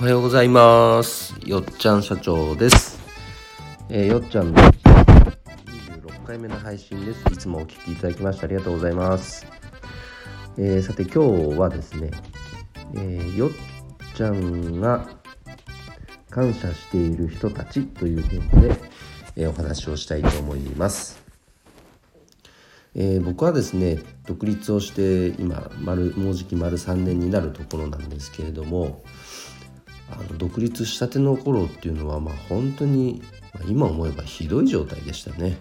おはようございます。よっちゃん社長です。えーよっちゃんの26回目の配信です。いつもお聞きいただきましてありがとうございます。えーさて今日はですね、えーよっちゃんが感謝している人たちというテーマで、えお話をしたいと思います。えー僕はですね独立をして今丸もうじき丸3年になるところなんですけれどもあの独立したての頃っていうのはまあ本当に、ま今思えばひどい状態でしたね。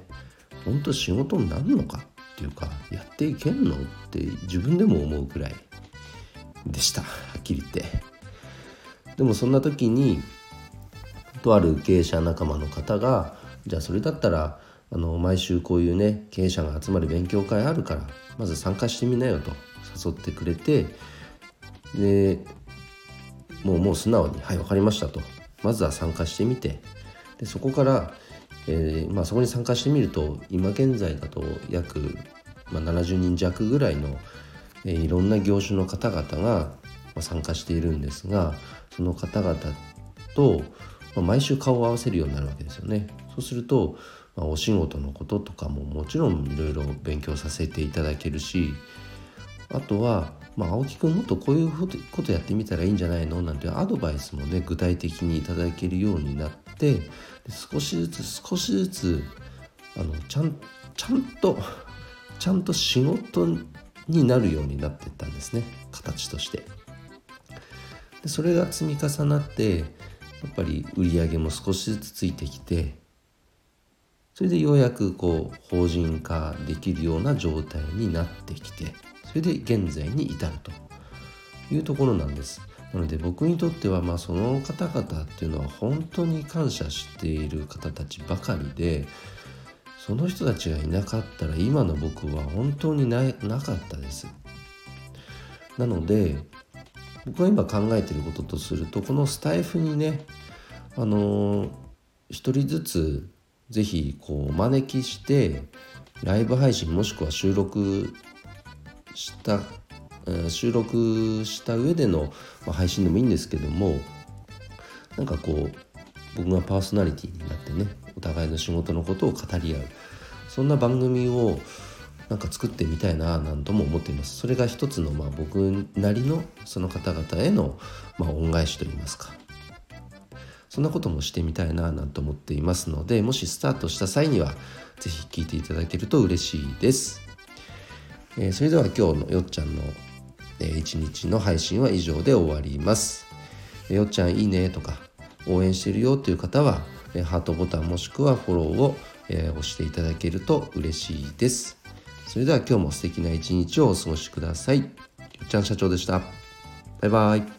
本当仕事になるのかっていうかやっていけんのって自分でも思うくらいでしたはっきり言って。でもそんな時にとある経営者仲間の方がじゃあそれだったらあの毎週こういうね経営者が集まる勉強会あるからまず参加してみなよと誘ってくれてでもうもう素直に「はい分かりました」とまずは参加してみてでそこから、えーまあ、そこに参加してみると今現在だと約、まあ、70人弱ぐらいの、えーいろんな業種の方々が、参加しているんですがその方々と、まあ、毎週顔を合わせるようになるわけですよね。そうすると、まあ、お仕事のこととかももちろんいろいろ勉強させていただけるしあとは、まあ、青木くんもっとこういうことやってみたらいいんじゃないの？なんてアドバイスもね具体的にいただけるようになって少しずつ少しずつあのちゃんちゃんと ちゃんと仕事になるようになっていったんですね形として。でそれが積み重なってやっぱり売り上げも少しずつついてきてそれでようやくこう法人化できるような状態になってきてそれで現在に至るというところなんです。なので僕にとってはまあその方々っていうのは本当に感謝している方たちばかりでその人たちがいなかったら今の僕は本当にななかったです。なので僕が今考えてることとするとこのスタイフにねあのー一人ずつぜひこう招きしてライブ配信もしくは収録した、え収録した上での、ま配信でもいいんですけどもなんかこう僕がパーソナリティになってねお互いの仕事のことを語り合うそんな番組をなんか作ってみたいななんとも思っています。それが一つのまあ僕なりのその方々へのまあ恩返しといいますか。そんなこともしてみたいななんて思っていますのでもしスタートした際には是非聞いていただけると嬉しいです、えーそれでは今日のよっちゃんの、えー一日の配信は以上で終わります、えよっちゃんいいねとか応援してるよという方は、えハートボタンもしくはフォローを、え押していただけると嬉しいです。それでは今日も素敵な一日をお過ごしください。よっちゃん社長でした。バイバイ。